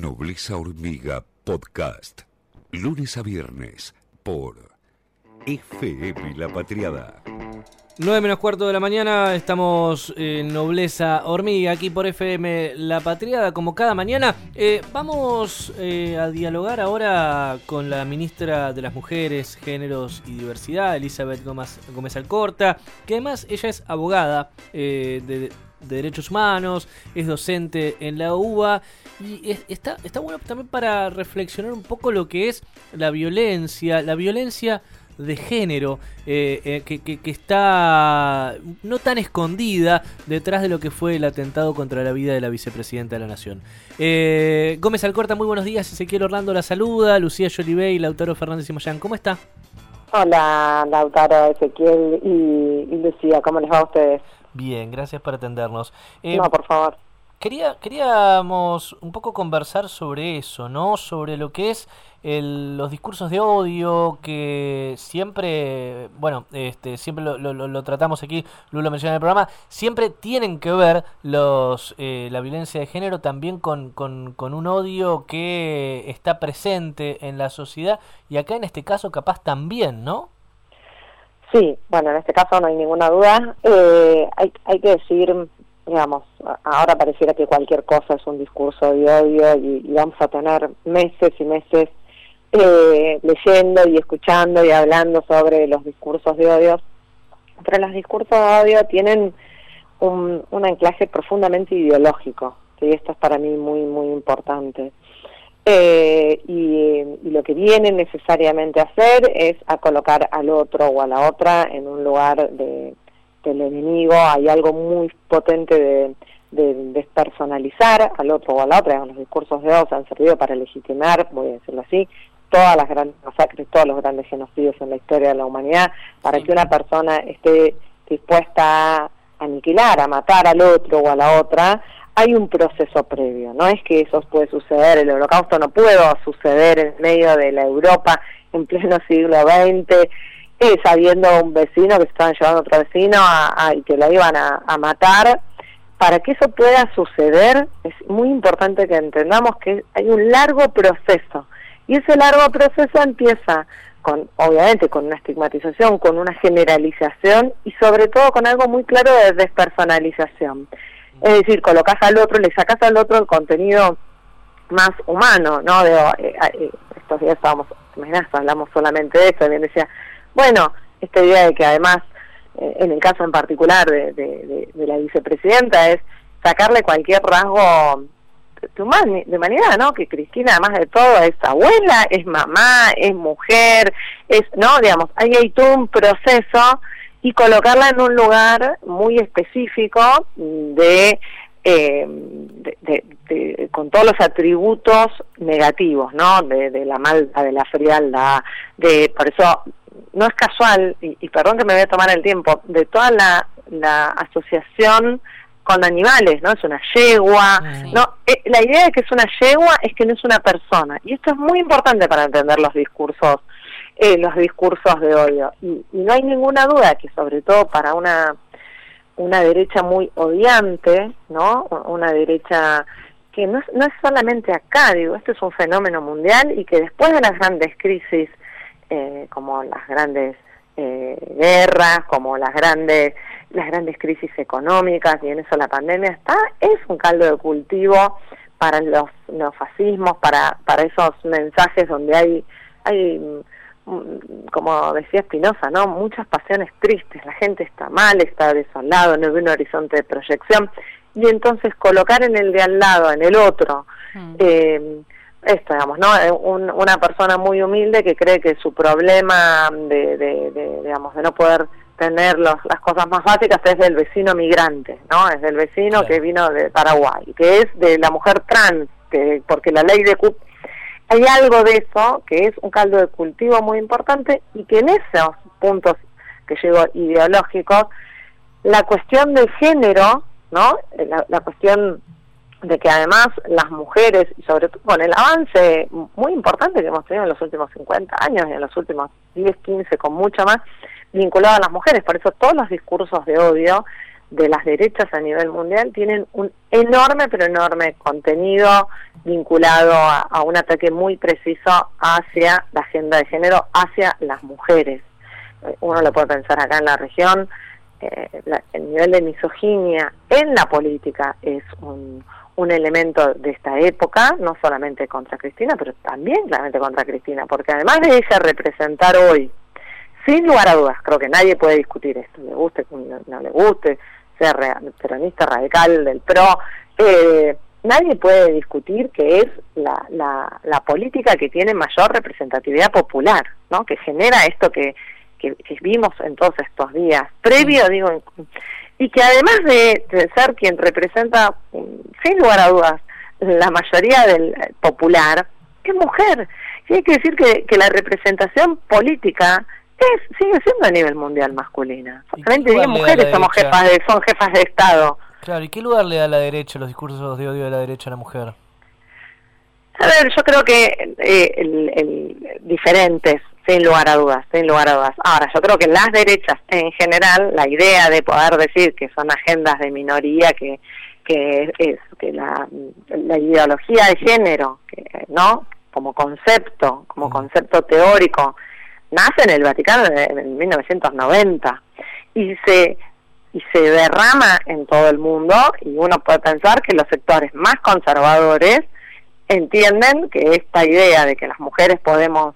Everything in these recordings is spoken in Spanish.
Nobleza Hormiga Podcast. Lunes a viernes por FM La Patriada. 9 menos cuarto de la mañana, estamos en Nobleza Hormiga, aquí por FM La Patriada, como cada mañana. Eh, vamos eh, a dialogar ahora con la ministra de las Mujeres, Géneros y Diversidad, Elizabeth Gómez, Gómez Alcorta, que además ella es abogada eh, de, de Derechos Humanos, es docente en la UBA y es- está, está bueno también para reflexionar un poco lo que es la violencia, la violencia de género eh, eh, que, que- que está no tan escondida detrás de lo que fue el atentado contra la vida de la vicepresidenta de la Nación. Eh, Gómez Alcorta, muy buenos días. Ezequiel Orlando la saluda. Lucía Yolibey, Lautaro Fernández y Moyán. ¿Cómo está? Hola, Lautaro, Ezequiel y Lucía, ¿cómo les va a ustedes? Bien, gracias por atendernos. Eh, no, por favor. Quería, queríamos un poco conversar sobre eso, ¿no? Sobre lo que es el- los discursos de odio que siempre, bueno, este, siempre lo, lo- lo- tratamos aquí, Lu lo menciona en el programa, siempre tienen que ver los, eh, la violencia de género también con, con, con un odio que está presente en la sociedad y acá en este caso capaz también, ¿no? Sí, bueno, en este caso no hay ninguna duda. Eh, hay, hay que decir, digamos, ahora pareciera que cualquier cosa es un discurso de odio y, y vamos a tener meses y meses eh, leyendo y escuchando y hablando sobre los discursos de odio. Pero los discursos de odio tienen un, un anclaje profundamente ideológico, y esto es para mí muy, muy importante. Eh, y, y lo que vienen necesariamente a hacer es a colocar al otro o a la otra en un lugar de, del enemigo. Hay algo muy potente de, de despersonalizar al otro o a la otra. Los discursos de odio han servido para legitimar, voy a decirlo así, todas las grandes masacres, todos los grandes genocidios en la historia de la humanidad, para Sí. que una persona esté dispuesta a aniquilar, a matar al otro o a la otra, hay un proceso previo, no es que eso puede suceder, el holocausto no puede suceder en medio de la Europa en pleno siglo XX, eh, sabiendo un vecino que se estaban llevando a otro vecino a- y que lo iban a, a matar. Para que eso pueda suceder es muy importante que entendamos que hay un largo proceso y ese largo proceso empieza con, obviamente, con una estigmatización, con una generalización y sobre todo con algo muy claro de despersonalización. Es decir, colocas al otro, le sacas al otro el contenido más humano, ¿no? De, eh, eh, estos días estábamos, imaginas, hablamos solamente de eso, bien decía, bueno, esta idea de que además, eh, en el caso en particular de, la vicepresidenta, es sacarle cualquier rasgo de, humani- de humanidad, ¿no? Que Cristina, además de todo, es abuela, es mamá, es mujer, es, ¿no? Digamos, ahí hay todo un proceso y colocarla en un lugar muy específico de, eh, de, de- de- con todos los atributos negativos, ¿no? De, de la maldad, de la frialdad, de por eso no es casual y, y perdón que me voy a tomar el tiempo de toda la, la asociación con animales, ¿no? Es una yegua, Sí. no, eh, la idea de que es una yegua es que no es una persona y esto es muy importante para entender los discursos eh, los discursos de odio. Y, y no hay ninguna duda que sobre todo para una, una derecha muy odiante, ¿no? Una derecha que no es, no es solamente acá, digo, este es un fenómeno mundial y que después de las grandes crisis, eh, como las grandes eh, guerras, como las grandes las grandes crisis económicas y en eso la pandemia está, es un caldo de cultivo para los neofascismos, para, para esos mensajes donde hay, hay como decía Espinosa, ¿no? Muchas pasiones tristes, la gente está mal, está desolado, no ve un horizonte de proyección, y entonces colocar en el de al lado, en el otro, eh, esto, digamos, ¿no? Eh, Un- una persona muy humilde que cree que su problema de, de, de, digamos, de no poder tener los, las cosas más básicas es del vecino migrante, ¿no? Es del vecino Claro. que vino de Paraguay, que es de la mujer trans, que porque la ley de hay algo de eso que es un caldo de cultivo muy importante y que en esos puntos que llego ideológicos, la cuestión del género, ¿no? La, la cuestión de que además las mujeres, y sobre todo con el avance muy importante que hemos tenido en los últimos 50 años y en los últimos 10, 15 con mucho más, vinculado a las mujeres. Por eso todos los discursos de odio de las derechas a nivel mundial tienen un enorme, pero enorme contenido vinculado a, un ataque muy preciso hacia la agenda de género, hacia las mujeres. Uno lo puede pensar acá en la región, eh, el nivel de misoginia en la política es un, un elemento de esta época, no solamente contra Cristina, pero también claramente contra Cristina, porque además de ella representar hoy, sin lugar a dudas, creo que nadie puede discutir esto, le guste, no, no le guste, sea peronista radical del PRO, eh, nadie puede discutir que es la, la, la, política que tiene mayor representatividad popular, ¿no? que genera esto que, que, vimos en todos estos días, previo, digo, y que además de, ser quien representa, sin lugar a dudas, la mayoría del popular, es mujer. Y hay que decir que, que la representación política es, sigue siendo a nivel mundial masculina. Solamente 10 mujeres somos jefas de, son jefas de Estado. Claro, ¿y qué lugar le da a la derecha los discursos de odio de la derecha a la mujer? A ver, yo creo que eh, el, diferentes, sin lugar a dudas, sin lugar a dudas. Ahora, yo creo que las derechas en general, la idea de poder decir que son agendas de minoría, que, que es que la, la ideología de género, que, ¿no? Como concepto, como concepto teórico, nace en el Vaticano en 1990 y se y se derrama en todo el mundo y uno puede pensar que los sectores más conservadores entienden que esta idea de que las mujeres podemos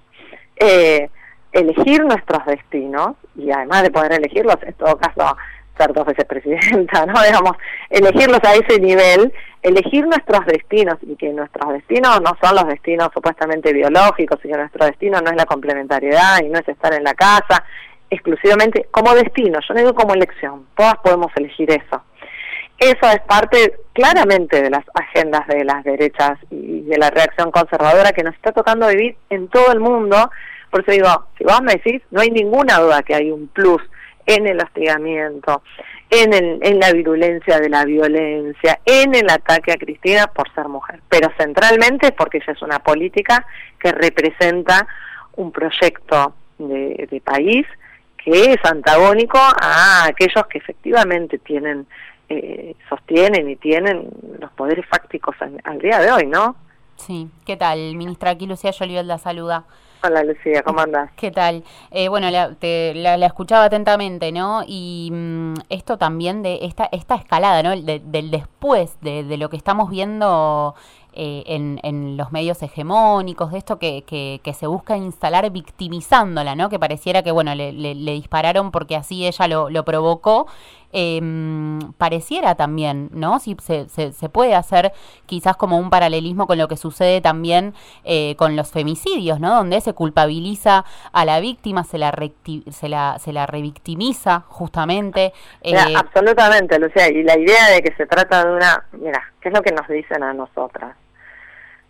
eh, elegir nuestros destinos y además de poder elegirlos, en todo caso ser dos veces presidenta, ¿no? Digamos, elegirlos a ese nivel, elegir nuestros destinos y que nuestros destinos no son los destinos supuestamente biológicos y que nuestro destino no es la complementariedad y no es estar en la casa exclusivamente como destino, yo no digo como elección, todas podemos elegir eso. Eso es parte claramente de las agendas de las derechas y de la reacción conservadora que nos está tocando vivir en todo el mundo. Por eso digo, si vos me decís, no hay ninguna duda que hay un plus en el hostigamiento, en, el, en la virulencia de la violencia, en el ataque a Cristina por ser mujer, pero centralmente porque ella es una política que representa un proyecto de, de país que es antagónico a aquellos que efectivamente tienen, eh, sostienen y tienen los poderes fácticos al, día de hoy, ¿no? Sí, ¿qué tal? Ministra, aquí Lucía Jolivet la saluda. Hola Lucía, ¿cómo andas? ¿Qué tal? Eh, bueno, la, te, la, escuchaba atentamente, ¿no? Y mm, esto también de esta, esta escalada, ¿no? del después de, de, lo que estamos viendo eh, en, en, los medios hegemónicos, de esto que, que, se busca instalar victimizándola, ¿no? Que pareciera que, bueno, le, le, dispararon porque así ella lo, lo provocó. Eh, pareciera también, ¿no? Si se, se, se, puede hacer quizás como un paralelismo con lo que sucede también eh, con los femicidios, ¿no? Donde se culpabiliza a la víctima, se la, se la, se la revictimiza justamente. Eh, absolutamente, Lucía. Y la idea de que se trata de una, mira, ¿qué es lo que nos dicen a nosotras?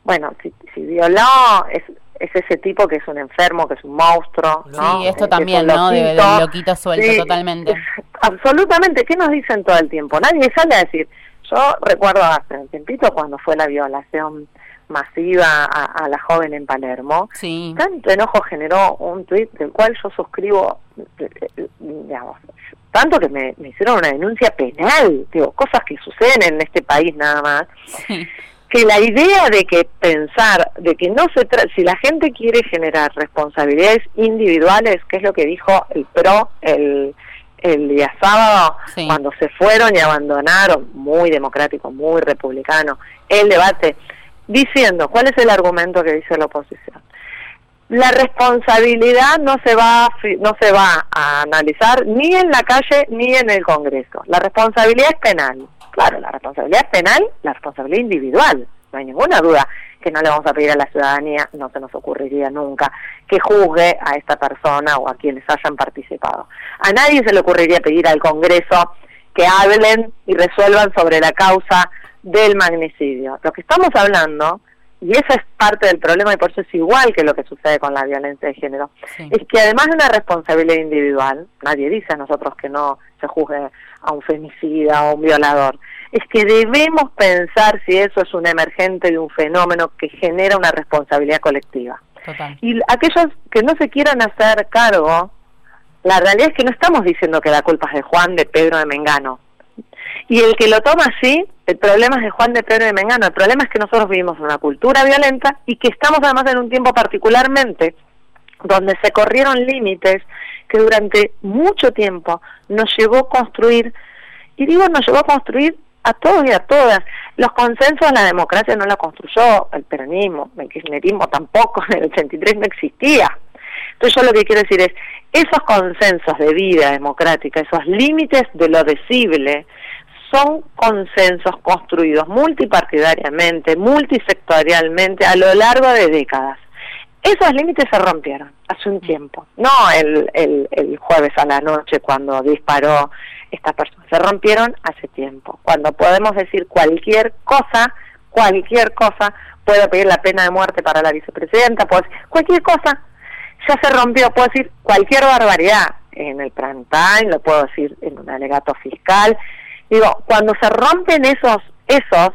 bueno, si, si violó es, es ese tipo que es un enfermo, que es un monstruo, ¿no? Sí, esto también, ¿no? De, loquito suelto, totalmente. Absolutamente, ¿qué nos dicen todo el tiempo? Nadie sale a decir, yo recuerdo hace un tiempito cuando fue la violación masiva a, la joven en Palermo, sí. tanto enojo generó un tuit del cual yo suscribo, digamos, tanto que me, me hicieron una denuncia penal, digo, cosas que suceden en este país nada más. Sí que la idea de que pensar, de que no se si la gente quiere generar responsabilidades individuales, que es lo que dijo el PRO el, el día sábado, cuando se fueron y abandonaron, muy democrático, muy republicano, el debate, diciendo, ¿cuál es el argumento que dice la oposición? La responsabilidad no se va no se va a analizar ni en la calle ni en el Congreso. La responsabilidad es penal Claro, la responsabilidad penal, la responsabilidad individual, no hay ninguna duda que no le vamos a pedir a la ciudadanía, no se nos ocurriría nunca, que juzgue a esta persona o a quienes hayan participado. A nadie se le ocurriría pedir al Congreso que hablen y resuelvan sobre la causa del magnicidio. Lo que estamos hablando, y esa es parte del problema y por eso es igual que lo que sucede con la violencia de género, es que además de una responsabilidad individual, nadie dice a nosotros que no se juzgue a un femicida o un violador. Es que debemos pensar si eso es un emergente de un fenómeno que genera una responsabilidad colectiva. Y aquellos que no se quieran hacer cargo, la realidad es que no estamos diciendo que la culpa es de Juan, de Pedro, de Mengano. Y el que lo toma así, el problema es de Juan de Pedro y Mengano. El problema es que nosotros vivimos una cultura violenta y que estamos además en un tiempo particularmente donde se corrieron límites que durante mucho tiempo nos llevó a construir, y digo nos llevó a construir a todos y a todas. Los consensos la democracia no la construyó el peronismo, el kirchnerismo tampoco, en el 83 no existía. Entonces yo lo que quiero decir es, esos consensos de vida democrática, esos límites de lo decible, son consensos construidos multipartidariamente, multisectorialmente a lo largo de décadas. Esos límites se rompieron hace un tiempo, no el, el, el jueves a la noche cuando disparó esta persona, se rompieron hace tiempo, cuando podemos decir cualquier cosa, cualquier cosa, puedo pedir la pena de muerte para la vicepresidenta, puedo decir cualquier cosa, ya se rompió, puedo decir cualquier barbaridad en el prime time, lo puedo decir en un alegato fiscal, Digo, cuando se rompen esos, esos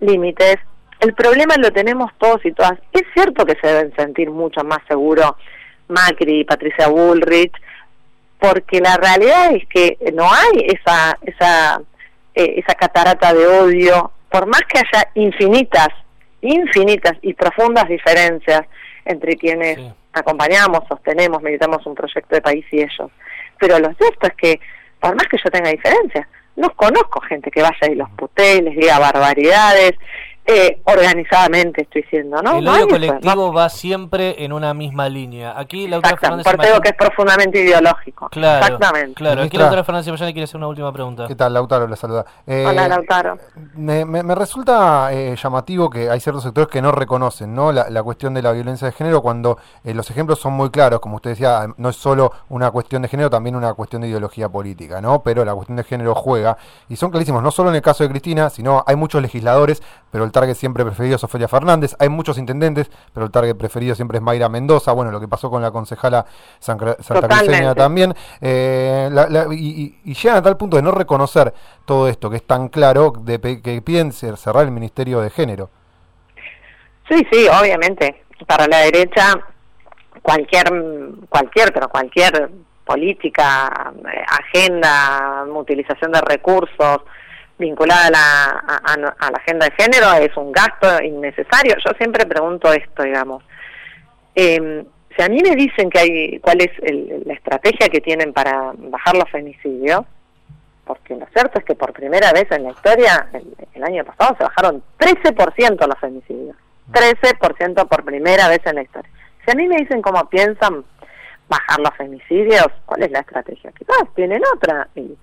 límites, el problema lo tenemos todos y todas. Es cierto que se deben sentir mucho más seguros Macri y Patricia Bullrich, porque la realidad es que no hay esa, esa, eh, esa catarata de odio, por más que haya infinitas, infinitas y profundas diferencias entre quienes acompañamos, sostenemos, meditamos un proyecto de país y ellos. Pero lo cierto es que, por más que yo tenga diferencias, no conozco gente que vaya y los putee, les diga barbaridades, eh, organizadamente estoy diciendo, ¿no? El odio colectivo va siempre en una misma línea. Aquí la autora Fernández por digo que es profundamente ideológico. Claro, Exactamente. Claro, aquí la autora Fernández Mayani quiere hacer una última pregunta. ¿Qué tal, Lautaro? La saluda. Eh, Hola, Lautaro. Me, me, resulta eh, llamativo que hay ciertos sectores que no reconocen ¿no? La, la cuestión de la violencia de género cuando eh, los ejemplos son muy claros, como usted decía, no es solo una cuestión de género, también una cuestión de ideología política, ¿no? Pero la cuestión de género juega y son clarísimos, no solo en el caso de Cristina, sino hay muchos legisladores, pero el target siempre preferido es Ofelia Fernández. Hay muchos intendentes, pero el target preferido siempre es Mayra Mendoza. Bueno, lo que pasó con la concejala Santa Cruceña también. Eh, y, llegan a tal punto de no reconocer todo esto, que es tan claro, de que piden cerrar el Ministerio de Género. Sí, sí, obviamente. Para la derecha, cualquier, cualquier, pero cualquier política, eh, agenda, utilización de recursos, vinculada a la, a, la agenda de género es un gasto innecesario. Yo siempre pregunto esto, digamos. Eh, si a mí me dicen que hay cuál es la estrategia que tienen para bajar los femicidios, porque lo cierto es que por primera vez en la historia, el, año pasado se bajaron 13% los femicidios. 13% por primera vez en la historia. Si a mí me dicen cómo piensan bajar los femicidios, ¿cuál es la estrategia? Quizás tienen otra. Y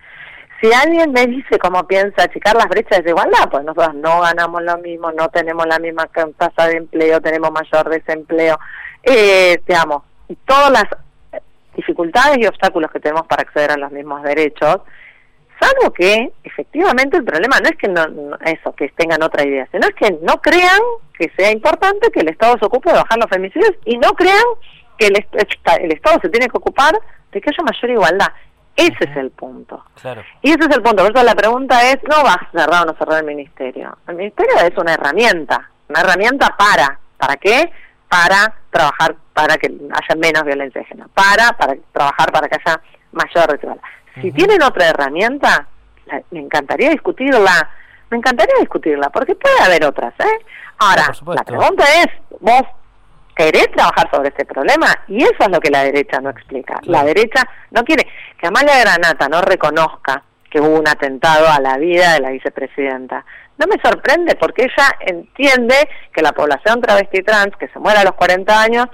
si alguien me dice cómo piensa achicar las brechas de igualdad, pues nosotros no ganamos lo mismo, no tenemos la misma tasa de empleo, tenemos mayor desempleo, eh, digamos, todas las dificultades y obstáculos que tenemos para acceder a los mismos derechos, salvo que efectivamente el problema no es que no, eso, que tengan otra idea, sino es que no crean que sea importante que el Estado se ocupe de bajar los femicidios y no crean que el, el Estado se tiene que ocupar de que haya mayor igualdad. Ese es el punto. Y ese es el punto. Por eso la pregunta es, no va a cerrar o no cerrar el ministerio. El ministerio es una herramienta, una herramienta para, ¿para qué? Para trabajar para que haya menos violencia de género, para, para trabajar para que haya mayor desigualdad. Si tienen otra herramienta, me encantaría discutirla, me encantaría discutirla, porque puede haber otras, ¿eh? Ahora, la pregunta es, vos querés trabajar sobre este problema y eso es lo que la derecha no explica. La derecha no quiere que Amalia Granata no reconozca que hubo un atentado a la vida de la vicepresidenta. No me sorprende porque ella entiende que la población travesti trans que se muere a los 40 años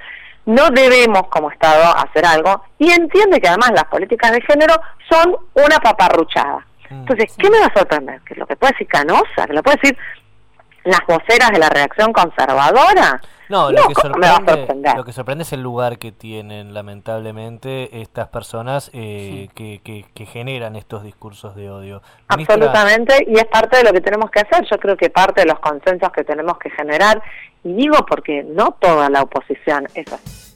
no debemos como Estado hacer algo y entiende que además las políticas de género son una paparruchada. Mm, Entonces, ¿qué me va a sorprender? Que lo que puede decir Canosa, que lo puede decir las voceras de la reacción conservadora. No, lo, que sorprende, lo que sorprende es el lugar que tienen, lamentablemente, estas personas eh, que, que, generan estos discursos de odio. Absolutamente, y es parte de lo que tenemos que hacer. Yo creo que parte de los consensos que tenemos que generar, y digo porque no toda la oposición es así